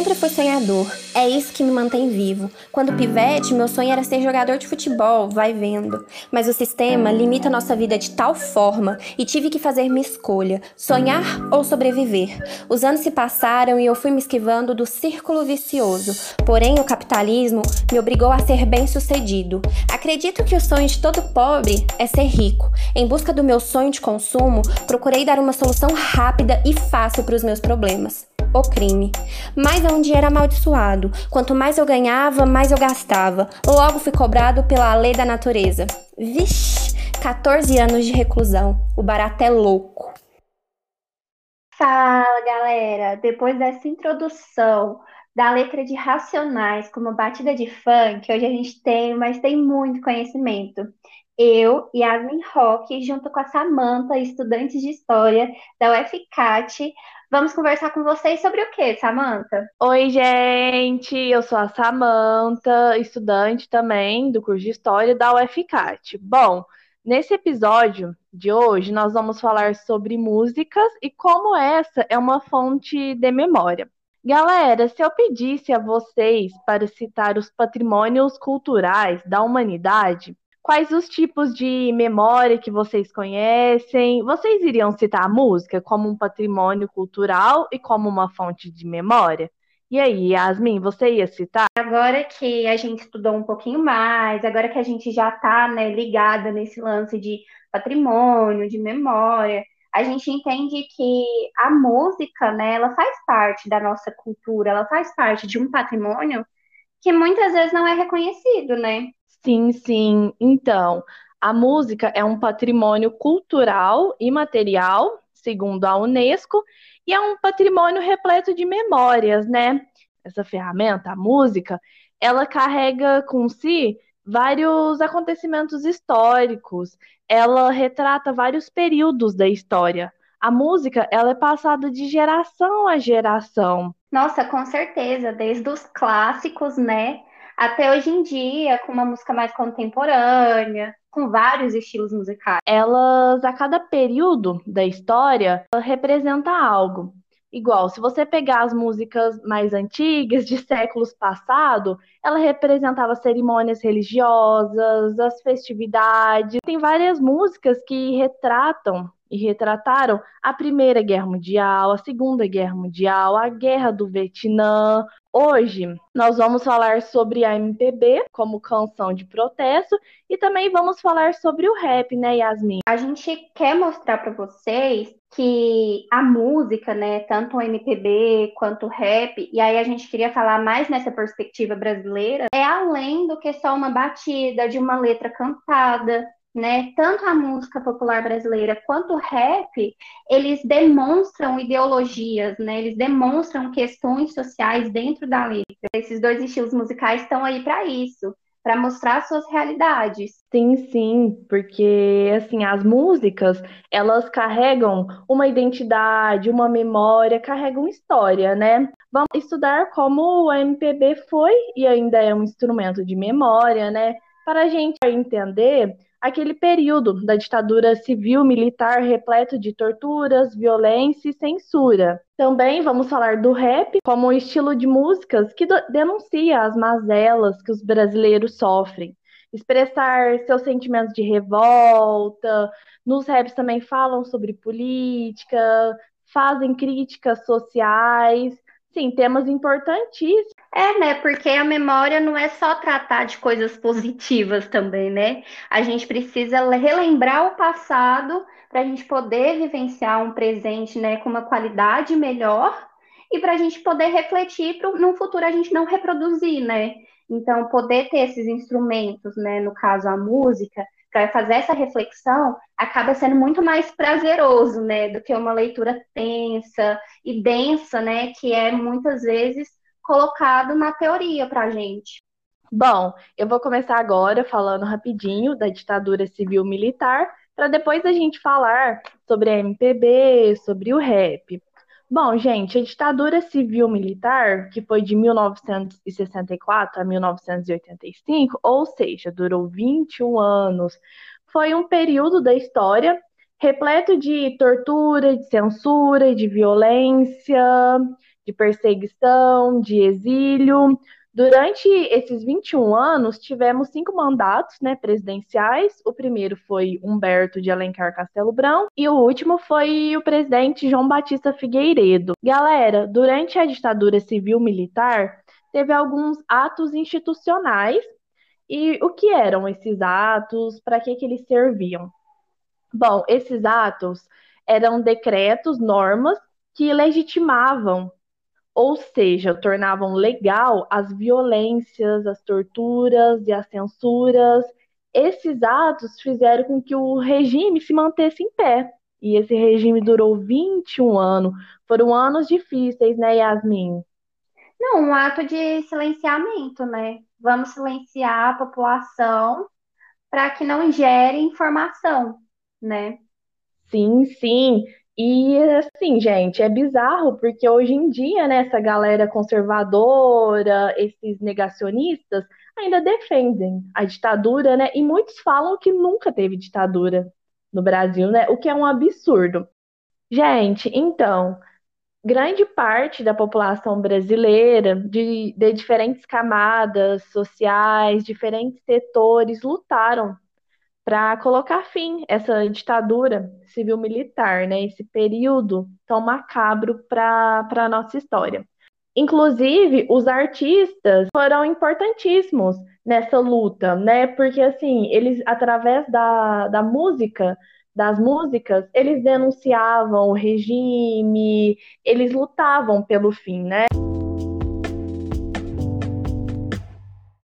Sempre fui sonhador, é isso que me mantém vivo. Quando pivete, meu sonho era ser jogador de futebol, vai vendo. Mas o sistema limita nossa vida de tal forma e tive que fazer minha escolha: sonhar ou sobreviver. Os anos se passaram e eu fui me esquivando do círculo vicioso. Porém, o capitalismo me obrigou a ser bem-sucedido. Acredito que o sonho de todo pobre é ser rico. Em busca do meu sonho de consumo, procurei dar uma solução rápida e fácil para os meus problemas o crime. Mas é um dinheiro amaldiçoado. Quanto mais eu ganhava, mais eu gastava. Logo fui cobrado pela lei da natureza. Vixe, 14 anos de reclusão. O barato é louco. Fala, galera! Depois dessa introdução da letra de Racionais como batida de funk, hoje a gente tem, mas tem muito conhecimento. Eu, Yasmin Roque, junto com a Samanta, estudantes de História da UFCAT, Vamos conversar com vocês sobre o que, Samantha? Oi, gente, eu sou a Samantha, estudante também do curso de História da UFCAT. Bom, nesse episódio de hoje nós vamos falar sobre músicas e como essa é uma fonte de memória. Galera, se eu pedisse a vocês para citar os patrimônios culturais da humanidade, Quais os tipos de memória que vocês conhecem? Vocês iriam citar a música como um patrimônio cultural e como uma fonte de memória? E aí, Yasmin, você ia citar? Agora que a gente estudou um pouquinho mais, agora que a gente já está né, ligada nesse lance de patrimônio, de memória, a gente entende que a música, né, ela faz parte da nossa cultura, ela faz parte de um patrimônio que muitas vezes não é reconhecido, né? Sim, sim. Então, a música é um patrimônio cultural e material, segundo a Unesco, e é um patrimônio repleto de memórias, né? Essa ferramenta, a música, ela carrega com si vários acontecimentos históricos, ela retrata vários períodos da história. A música, ela é passada de geração a geração. Nossa, com certeza, desde os clássicos, né, até hoje em dia, com uma música mais contemporânea, com vários estilos musicais. Elas, a cada período da história, representa algo. Igual, se você pegar as músicas mais antigas, de séculos passados, ela representava cerimônias religiosas, as festividades. Tem várias músicas que retratam e retrataram a Primeira Guerra Mundial, a Segunda Guerra Mundial, a Guerra do Vietnã, Hoje nós vamos falar sobre a MPB como canção de protesto e também vamos falar sobre o rap, né, Yasmin? A gente quer mostrar para vocês que a música, né, tanto o MPB quanto o rap, e aí a gente queria falar mais nessa perspectiva brasileira, é além do que só uma batida de uma letra cantada, né? Tanto a música popular brasileira quanto o rap, eles demonstram ideologias, né? Eles demonstram questões sociais dentro da letra. Esses dois estilos musicais estão aí para isso, para mostrar suas realidades. Sim, sim, porque assim, as músicas, elas carregam uma identidade, uma memória, carregam história, né? Vamos estudar como o MPB foi e ainda é um instrumento de memória, né? Para a gente entender aquele período da ditadura civil-militar repleto de torturas, violência e censura. Também vamos falar do rap como um estilo de músicas que denuncia as mazelas que os brasileiros sofrem. Expressar seus sentimentos de revolta. Nos raps também falam sobre política, fazem críticas sociais. Sim, temas importantíssimos. É, né? Porque a memória não é só tratar de coisas positivas também, né? A gente precisa relembrar o passado para a gente poder vivenciar um presente, né, com uma qualidade melhor e para a gente poder refletir para no futuro a gente não reproduzir, né? Então, poder ter esses instrumentos, né, no caso a música, para fazer essa reflexão, acaba sendo muito mais prazeroso, né, do que uma leitura tensa e densa, né, que é muitas vezes colocado na teoria para gente. Bom, eu vou começar agora falando rapidinho da ditadura civil-militar, para depois a gente falar sobre a MPB, sobre o rap. Bom, gente, a ditadura civil-militar, que foi de 1964 a 1985, ou seja, durou 21 anos, foi um período da história repleto de tortura, de censura, de violência, de perseguição, de exílio. Durante esses 21 anos, tivemos cinco mandatos né, presidenciais. O primeiro foi Humberto de Alencar Castelo Branco e o último foi o presidente João Batista Figueiredo. Galera, durante a ditadura civil-militar, teve alguns atos institucionais. E o que eram esses atos? Para que, que eles serviam? Bom, esses atos eram decretos, normas que legitimavam ou seja, tornavam legal as violências, as torturas e as censuras. Esses atos fizeram com que o regime se mantesse em pé. E esse regime durou 21 anos. Foram anos difíceis, né, Yasmin? Não, um ato de silenciamento, né? Vamos silenciar a população para que não gere informação, né? Sim, sim. E assim, gente, é bizarro porque hoje em dia, né, essa galera conservadora, esses negacionistas, ainda defendem a ditadura, né? E muitos falam que nunca teve ditadura no Brasil, né? O que é um absurdo. Gente, então, grande parte da população brasileira, de, de diferentes camadas sociais, diferentes setores, lutaram para colocar fim a essa ditadura civil-militar, né? Esse período tão macabro para a nossa história. Inclusive, os artistas foram importantíssimos nessa luta, né? Porque assim, eles através da, da música, das músicas, eles denunciavam o regime, eles lutavam pelo fim, né?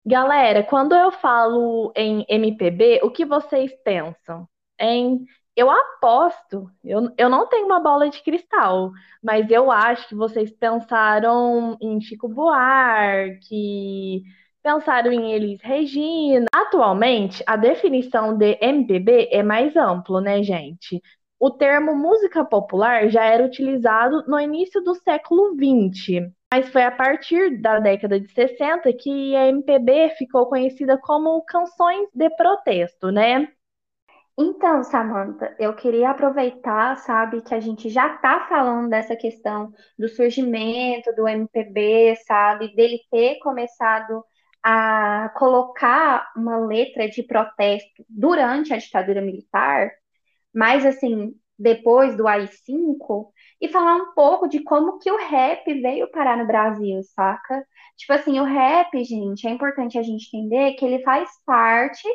Galera, quando eu falo em MPB, o que vocês pensam? Em eu aposto, eu, eu não tenho uma bola de cristal, mas eu acho que vocês pensaram em Chico Buarque, pensaram em Elis Regina. Atualmente, a definição de MPB é mais amplo, né, gente? O termo música popular já era utilizado no início do século XX. Mas foi a partir da década de 60 que a MPB ficou conhecida como canções de protesto, né? Então, Samantha, eu queria aproveitar, sabe, que a gente já está falando dessa questão do surgimento do MPB, sabe, dele ter começado a colocar uma letra de protesto durante a ditadura militar, mas assim, depois do AI-5, e falar um pouco de como que o rap veio parar no Brasil, saca? Tipo assim, o rap, gente, é importante a gente entender que ele faz parte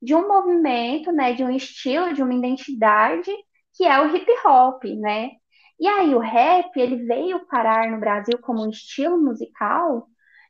de um movimento, né, de um estilo, de uma identidade que é o hip hop, né? E aí o rap, ele veio parar no Brasil como um estilo musical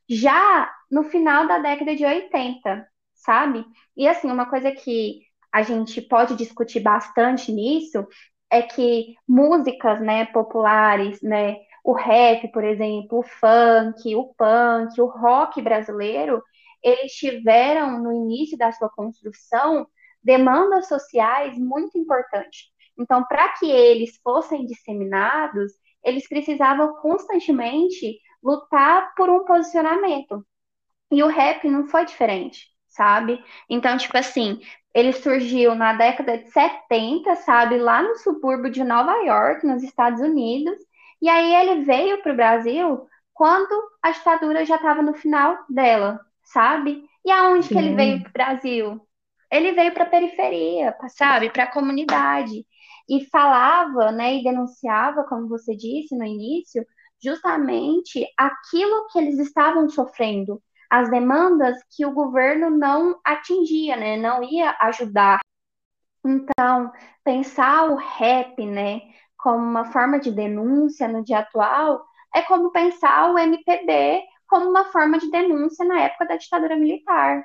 já no final da década de 80, sabe? E assim, uma coisa que a gente pode discutir bastante nisso é que músicas, né, populares, né, o rap, por exemplo, o funk, o punk, o rock brasileiro, eles tiveram no início da sua construção demandas sociais muito importantes. Então, para que eles fossem disseminados, eles precisavam constantemente lutar por um posicionamento. E o rap não foi diferente, sabe? Então, tipo assim, ele surgiu na década de 70, sabe, lá no subúrbio de Nova York, nos Estados Unidos. E aí ele veio para o Brasil quando a ditadura já estava no final dela, sabe? E aonde Sim. que ele veio para o Brasil? Ele veio para a periferia, sabe, para a comunidade. E falava, né, e denunciava, como você disse no início, justamente aquilo que eles estavam sofrendo, as demandas que o governo não atingia, né? Não ia ajudar. Então, pensar o rap, né, como uma forma de denúncia no dia atual, é como pensar o MPB como uma forma de denúncia na época da ditadura militar.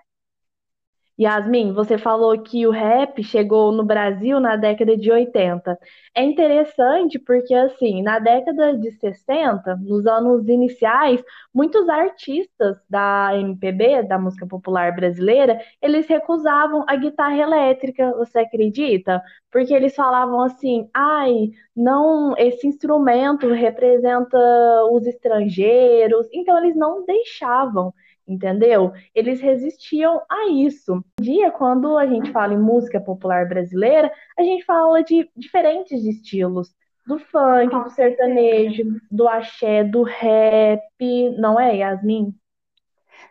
Yasmin, você falou que o rap chegou no Brasil na década de 80. É interessante porque, assim, na década de 60, nos anos iniciais, muitos artistas da MPB, da música popular brasileira, eles recusavam a guitarra elétrica, você acredita? Porque eles falavam assim: ai, não, esse instrumento representa os estrangeiros, então eles não deixavam entendeu? Eles resistiam a isso. Um dia, quando a gente fala em música popular brasileira, a gente fala de diferentes estilos. do funk, do sertanejo, do axé, do rap, não é, Yasmin?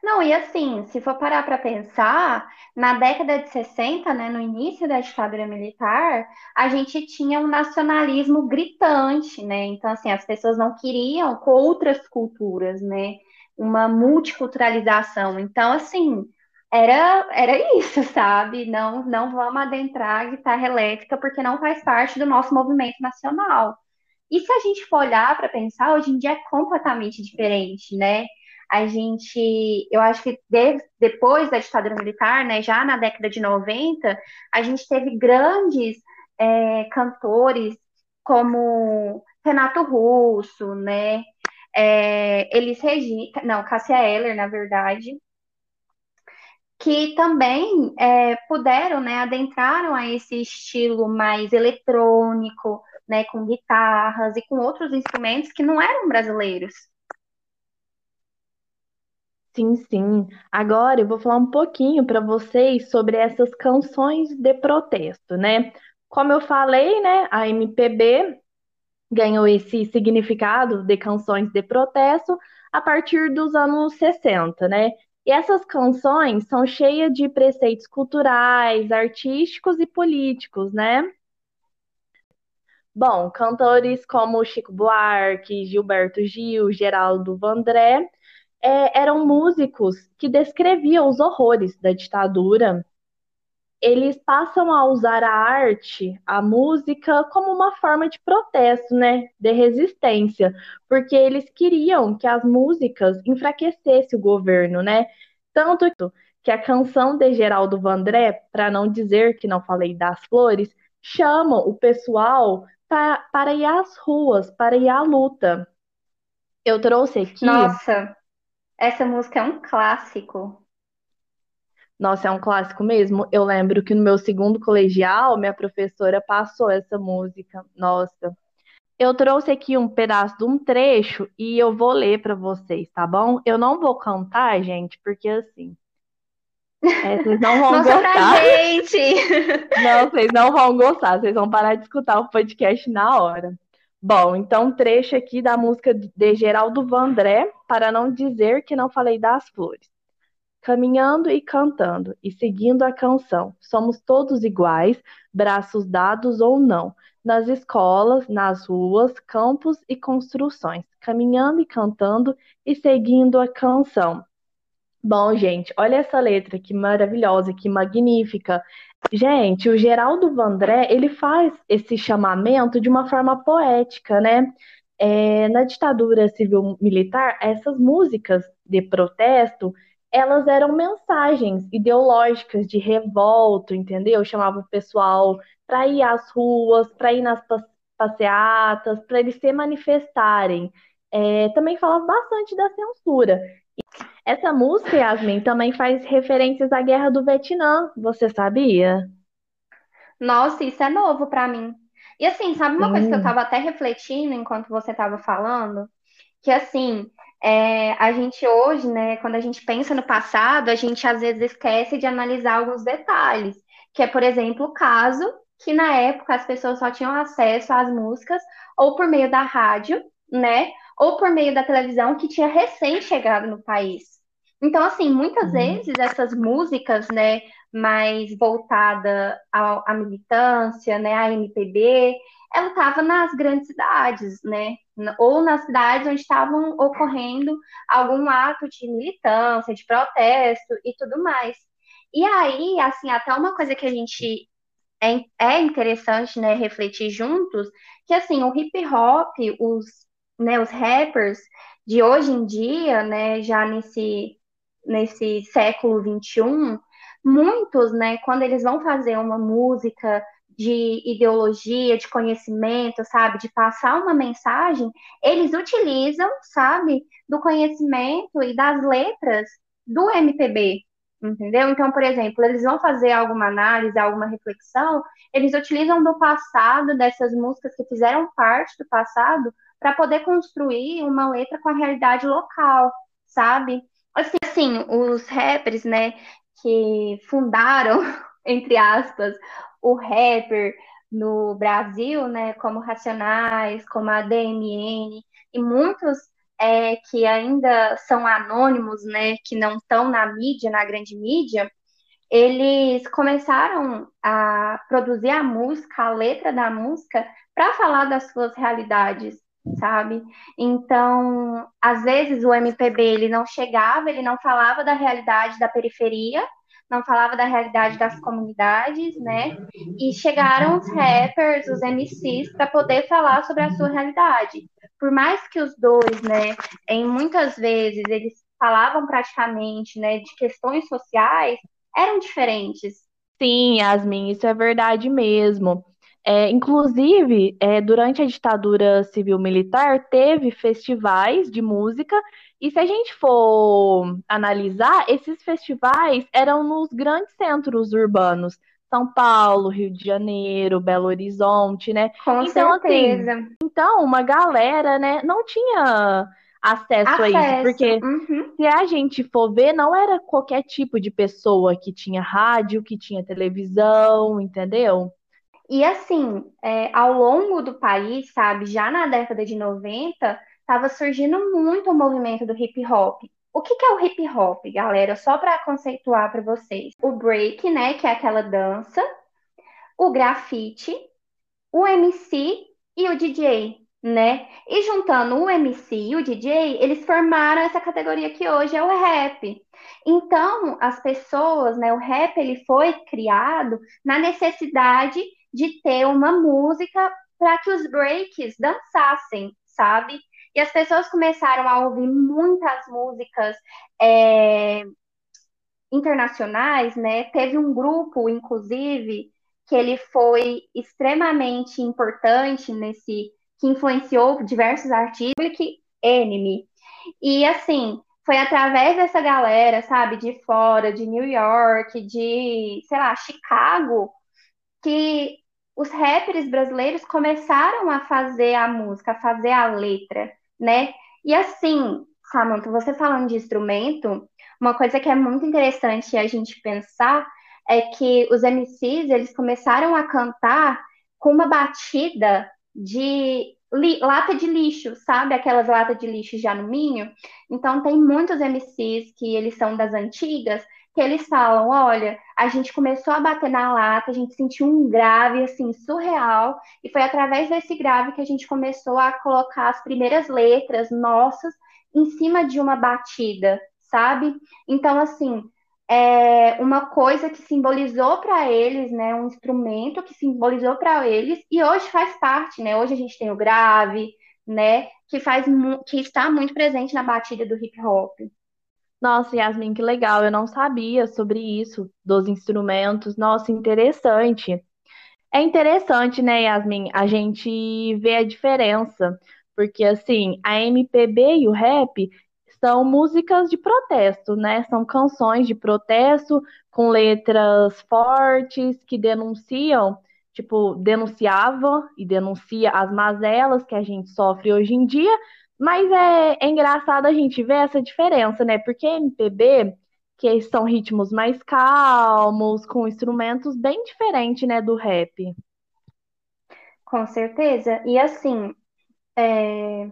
Não, e assim, se for parar para pensar, na década de 60, né, no início da ditadura militar, a gente tinha um nacionalismo gritante, né? Então, assim, as pessoas não queriam com outras culturas, né? Uma multiculturalização. Então, assim, era, era isso, sabe? Não, não vamos adentrar a guitarra elétrica porque não faz parte do nosso movimento nacional. E se a gente for olhar para pensar, hoje em dia é completamente diferente, né? a gente, eu acho que de, depois da ditadura militar, né, já na década de 90, a gente teve grandes é, cantores como Renato Russo, né, é, Elis Regina, não, Cássia Eller, na verdade, que também é, puderam, né, adentraram a esse estilo mais eletrônico, né, com guitarras e com outros instrumentos que não eram brasileiros, Sim, sim. Agora eu vou falar um pouquinho para vocês sobre essas canções de protesto, né? Como eu falei, né, a MPB ganhou esse significado de canções de protesto a partir dos anos 60, né? E essas canções são cheias de preceitos culturais, artísticos e políticos, né? Bom, cantores como Chico Buarque, Gilberto Gil, Geraldo Vandré é, eram músicos que descreviam os horrores da ditadura. Eles passam a usar a arte, a música, como uma forma de protesto, né, de resistência, porque eles queriam que as músicas enfraquecessem o governo, né? Tanto que a canção de Geraldo Vandré, para não dizer que não falei das flores, chama o pessoal para, para ir às ruas, para ir à luta. Eu trouxe aqui. Nossa, essa música é um clássico. Nossa, é um clássico mesmo. Eu lembro que no meu segundo colegial, minha professora passou essa música. Nossa. Eu trouxe aqui um pedaço de um trecho e eu vou ler para vocês, tá bom? Eu não vou cantar, gente, porque assim. É, vocês não vão Nossa, gostar. Pra gente. Não, vocês não vão gostar. Vocês vão parar de escutar o podcast na hora. Bom, então trecho aqui da música de Geraldo Vandré, para não dizer que não falei das flores. Caminhando e cantando e seguindo a canção, somos todos iguais, braços dados ou não, nas escolas, nas ruas, campos e construções, caminhando e cantando e seguindo a canção. Bom, gente, olha essa letra que maravilhosa, que magnífica. Gente, o Geraldo Vandré, ele faz esse chamamento de uma forma poética, né? É, na ditadura civil-militar, essas músicas de protesto, elas eram mensagens ideológicas de revolta, entendeu? Chamava o pessoal para ir às ruas, para ir nas passeatas, para eles se manifestarem. É, também falava bastante da censura. Essa música, Yasmin, também faz referências à Guerra do Vietnã, você sabia? Nossa, isso é novo para mim. E assim, sabe uma coisa que eu estava até refletindo enquanto você estava falando? Que assim, é, a gente hoje, né, quando a gente pensa no passado, a gente às vezes esquece de analisar alguns detalhes. Que é, por exemplo, o caso que na época as pessoas só tinham acesso às músicas ou por meio da rádio, né? Ou por meio da televisão que tinha recém chegado no país. Então, assim, muitas uhum. vezes essas músicas, né, mais voltada à, à militância, né, à MPB, ela estava nas grandes cidades, né, ou nas cidades onde estavam ocorrendo algum ato de militância, de protesto e tudo mais. E aí, assim, até uma coisa que a gente é, é interessante, né, refletir juntos, que assim, o hip hop, os, né, os rappers de hoje em dia, né, já nesse nesse século XXI, muitos, né, quando eles vão fazer uma música de ideologia, de conhecimento, sabe, de passar uma mensagem, eles utilizam, sabe, do conhecimento e das letras do MPB, entendeu? Então, por exemplo, eles vão fazer alguma análise, alguma reflexão, eles utilizam do passado, dessas músicas que fizeram parte do passado, para poder construir uma letra com a realidade local, sabe? Assim, assim, os rappers, né, que fundaram, entre aspas, o rapper no Brasil, né, como Racionais, como a DMN, e muitos é, que ainda são anônimos, né, que não estão na mídia, na grande mídia, eles começaram a produzir a música, a letra da música, para falar das suas realidades, sabe? Então, às vezes o MPB ele não chegava, ele não falava da realidade da periferia, não falava da realidade das comunidades, né? E chegaram os rappers, os MCs, para poder falar sobre a sua realidade. Por mais que os dois, né, em muitas vezes eles falavam praticamente, né, de questões sociais, eram diferentes. Sim, Yasmin, isso é verdade mesmo. É, inclusive, é, durante a ditadura civil-militar, teve festivais de música, e se a gente for analisar, esses festivais eram nos grandes centros urbanos. São Paulo, Rio de Janeiro, Belo Horizonte, né? Com então, assim, certeza. Assim, então, uma galera, né, não tinha acesso, acesso. a isso, porque uhum. se a gente for ver, não era qualquer tipo de pessoa que tinha rádio, que tinha televisão, entendeu? E assim, é, ao longo do país, sabe, já na década de 90, estava surgindo muito o movimento do hip hop. O que, que é o hip hop, galera? Só para conceituar para vocês. O break, né, que é aquela dança, o grafite, o MC e o DJ, né? E juntando o MC e o DJ, eles formaram essa categoria que hoje é o rap. Então, as pessoas, né, o rap ele foi criado na necessidade de ter uma música para que os breaks dançassem, sabe? E as pessoas começaram a ouvir muitas músicas é, internacionais, né? Teve um grupo, inclusive, que ele foi extremamente importante nesse, que influenciou diversos artistas, Public Enemy. E assim, foi através dessa galera, sabe, de fora, de New York, de, sei lá, Chicago, que os rappers brasileiros começaram a fazer a música, a fazer a letra, né? E assim, Samantha, você falando de instrumento, uma coisa que é muito interessante a gente pensar é que os MCs, eles começaram a cantar com uma batida de lata de lixo, sabe? Aquelas latas de lixo de alumínio. Então, tem muitos MCs que eles são das antigas, que eles falam, olha, a gente começou a bater na lata, a gente sentiu um grave, assim, surreal, e foi através desse grave que a gente começou a colocar as primeiras letras nossas em cima de uma batida, sabe? Então, assim, é uma coisa que simbolizou para eles, né, um instrumento que simbolizou para eles, e hoje faz parte, né? Hoje a gente tem o grave, né, que faz que está muito presente na batida do hip hop. Nossa, Yasmin, que legal. Eu não sabia sobre isso, dos instrumentos. Nossa, interessante. É interessante, né, Yasmin, a gente vê a diferença, porque assim, a MPB e o rap são músicas de protesto, né? São canções de protesto com letras fortes que denunciam, tipo, denunciavam e denuncia as mazelas que a gente sofre hoje em dia, mas é, é engraçado a gente ver essa diferença, né? Porque MPB, que são ritmos mais calmos, com instrumentos bem diferentes, né, do rap. Com certeza. E assim, é...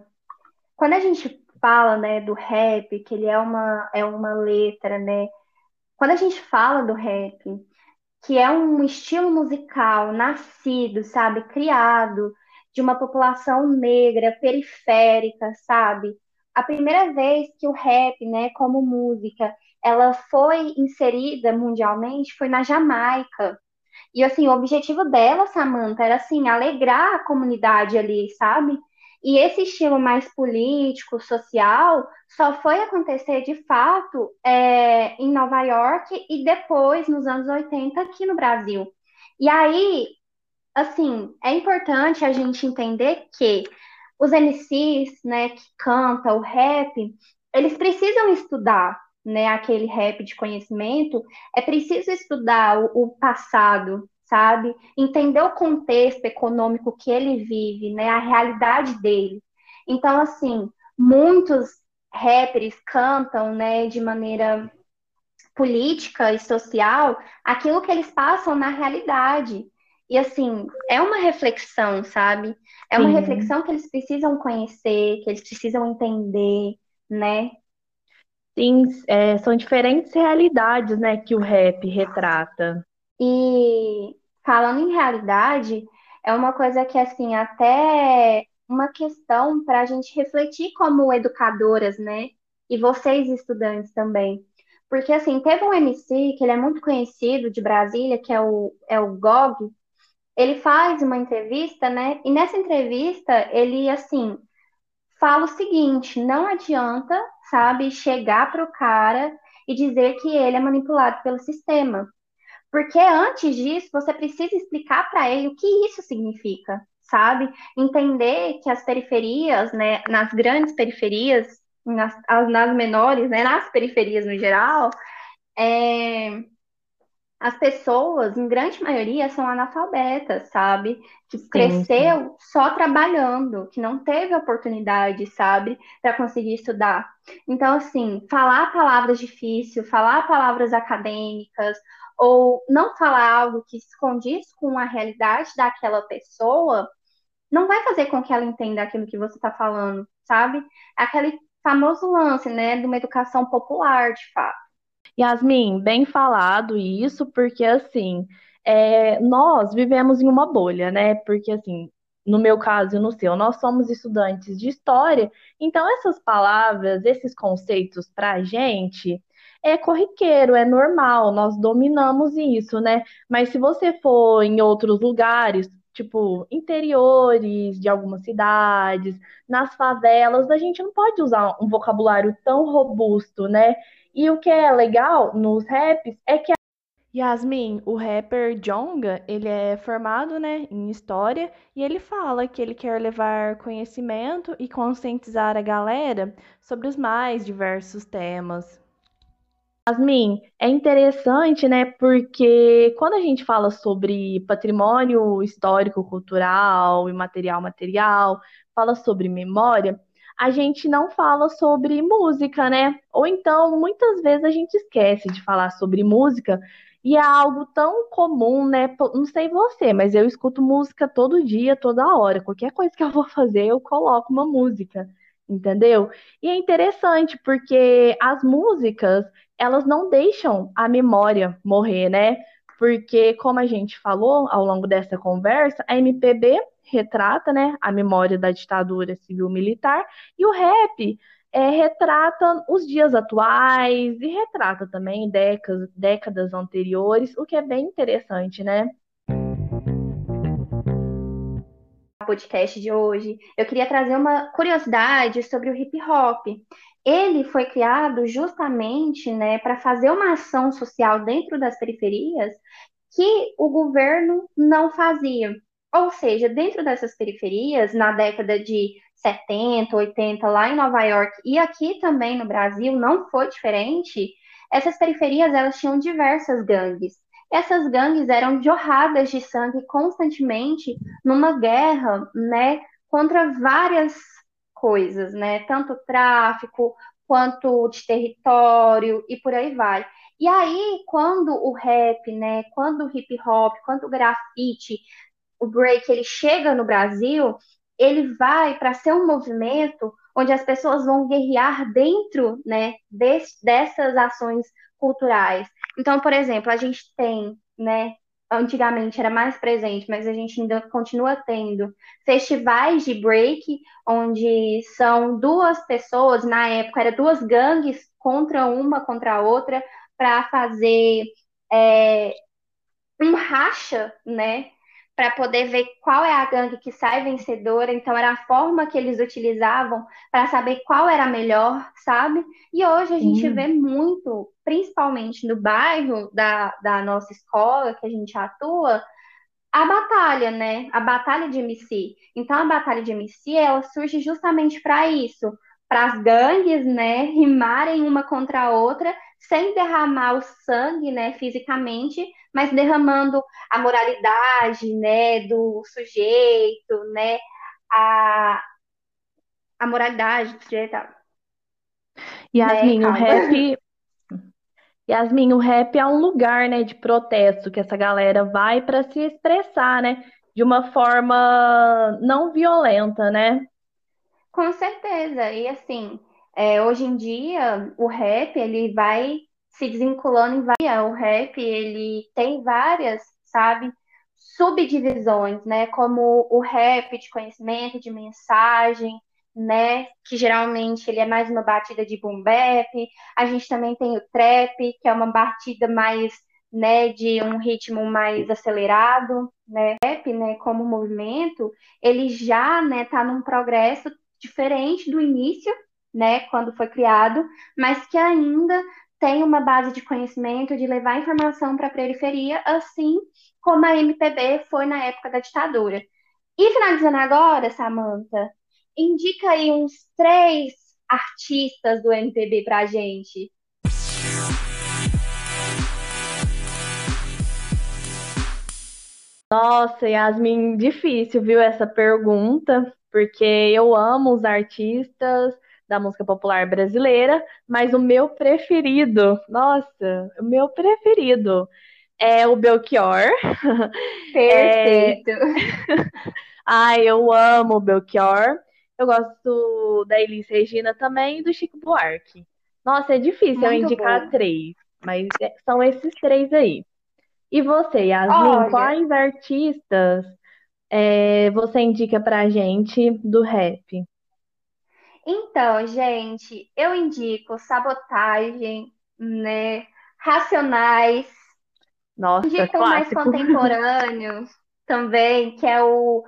quando a gente fala, né, do rap, que ele é uma, é uma letra, né? Quando a gente fala do rap, que é um estilo musical nascido, sabe, criado de uma população negra, periférica, sabe? A primeira vez que o rap, né, como música, ela foi inserida mundialmente foi na Jamaica. E assim, o objetivo dela, Samantha, era assim, alegrar a comunidade ali, sabe? E esse estilo mais político, social, só foi acontecer de fato é, em Nova York e depois, nos anos 80, aqui no Brasil. E aí, assim, é importante a gente entender que os MCs, né, que cantam o rap, eles precisam estudar, né, aquele rap de conhecimento, é preciso estudar o, o passado, sabe? Entender o contexto econômico que ele vive, né, a realidade dele. Então, assim, muitos rappers cantam, né, de maneira política e social aquilo que eles passam na realidade. E assim, é uma reflexão, sabe? É uma Sim. reflexão que eles precisam conhecer, que eles precisam entender, né? Sim, é, são diferentes realidades, né, que o rap retrata. E falando em realidade, é uma coisa que, assim, até uma questão para a gente refletir como educadoras, né? E vocês, estudantes também. Porque, assim, teve um MC que ele é muito conhecido de Brasília, que é o, é o Gog, ele faz uma entrevista, né? E nessa entrevista, ele, assim, fala o seguinte: não adianta, sabe, chegar para o cara e dizer que ele é manipulado pelo sistema. Porque antes disso, você precisa explicar para ele o que isso significa, sabe? Entender que as periferias, né, nas grandes periferias, nas, nas menores, né, nas periferias no geral, é, as pessoas, em grande maioria, são analfabetas, sabe? Que sim, cresceu sim. só trabalhando, que não teve oportunidade, sabe, para conseguir estudar. Então, assim, falar palavras difíceis, falar palavras acadêmicas, ou não falar algo que se condiz com a realidade daquela pessoa, não vai fazer com que ela entenda aquilo que você está falando, sabe? Aquele famoso lance, né, de uma educação popular, de fato. Yasmin, bem falado isso, porque assim, é, nós vivemos em uma bolha, né? Porque assim, no meu caso e no seu, nós somos estudantes de história, então essas palavras, esses conceitos para a gente é corriqueiro, é normal, nós dominamos isso, né? Mas se você for em outros lugares, tipo interiores de algumas cidades, nas favelas, a gente não pode usar um vocabulário tão robusto, né? E o que é legal nos raps é que Yasmin, o rapper Jonga, ele é formado, né, em história e ele fala que ele quer levar conhecimento e conscientizar a galera sobre os mais diversos temas. Yasmin, é interessante, né, porque quando a gente fala sobre patrimônio histórico, cultural, imaterial, material, fala sobre memória, a gente não fala sobre música, né? Ou então, muitas vezes a gente esquece de falar sobre música e é algo tão comum, né? Não sei você, mas eu escuto música todo dia, toda hora. Qualquer coisa que eu vou fazer, eu coloco uma música, entendeu? E é interessante porque as músicas, elas não deixam a memória morrer, né? Porque, como a gente falou ao longo dessa conversa, a MPB retrata né, a memória da ditadura civil-militar, e o rap é, retrata os dias atuais e retrata também décadas, décadas anteriores, o que é bem interessante, né? podcast de hoje, eu queria trazer uma curiosidade sobre o hip hop. Ele foi criado justamente, né, para fazer uma ação social dentro das periferias que o governo não fazia. Ou seja, dentro dessas periferias, na década de 70, 80, lá em Nova York e aqui também no Brasil, não foi diferente. Essas periferias elas tinham diversas gangues. Essas gangues eram jorradas de sangue constantemente numa guerra, né, contra várias coisas, né, tanto tráfico quanto de território e por aí vai. E aí, quando o rap, né, quando o hip hop, quando o grafite o break ele chega no Brasil, ele vai para ser um movimento onde as pessoas vão guerrear dentro né, dessas ações culturais. Então, por exemplo, a gente tem, né, antigamente era mais presente, mas a gente ainda continua tendo festivais de break, onde são duas pessoas, na época era duas gangues contra uma contra a outra, para fazer é, um racha, né, para poder ver qual é a gangue que sai vencedora. Então, era a forma que eles utilizavam para saber qual era a melhor, sabe? E hoje a gente vê muito, principalmente no bairro da, da nossa escola, que a gente atua, a batalha, né? A batalha de MC. Então, a batalha de MC, ela surge justamente para isso, para as gangues, né, rimarem uma contra a outra, sem derramar o sangue, né, fisicamente, mas derramando a moralidade, né, do sujeito, né, a, a moralidade do sujeito. Yasmin, né, o rap, Yasmin, o rap é um lugar, né, de protesto que essa galera vai para se expressar, né, de uma forma não violenta, né? Com certeza. E assim, é, hoje em dia, o rap, ele vai se desvinculando em várias. O rap, ele tem várias, sabe, subdivisões, né? Como o rap de conhecimento, de mensagem, né? Que geralmente ele é mais uma batida de boom bap. A gente também tem o trap, que é uma batida mais, né, de um ritmo mais acelerado, né? O rap, né, como movimento, ele já, né, tá num progresso diferente do início, né, quando foi criado, mas que ainda tem uma base de conhecimento de levar informação para a periferia, assim como a MPB foi na época da ditadura. E finalizando agora, Samantha, indica aí uns três artistas do MPB pra gente. Nossa, Yasmin, difícil, viu, essa pergunta, porque eu amo os artistas da música popular brasileira, mas o meu preferido, nossa, o meu preferido é o Belchior. Perfeito. É... Ai, eu amo o Belchior. Eu gosto da Elis Regina também e do Chico Buarque. Nossa, é difícil Muito eu indicar três, mas é, são esses três aí. E você, Yasmin, quais artistas é, você indica pra gente do rap? Então, gente, eu indico Sabotagem, né? Racionais. Nossa, indico clássico. mais contemporâneo também, que é o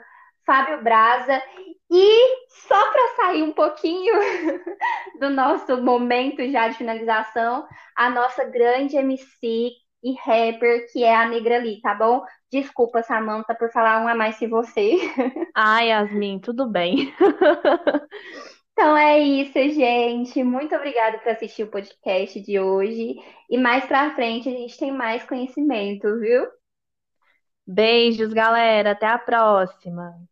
Fábio Braza. E só para sair um pouquinho do nosso momento já de finalização, a nossa grande MC e rapper, que é a Negra Lee, tá bom? Desculpa, Samantha, por falar um a mais que você. Ai, Yasmin, tudo bem. Então é isso, gente. Muito obrigada por assistir o podcast de hoje. E mais pra frente a gente tem mais conhecimento, viu? Beijos, galera. Até a próxima.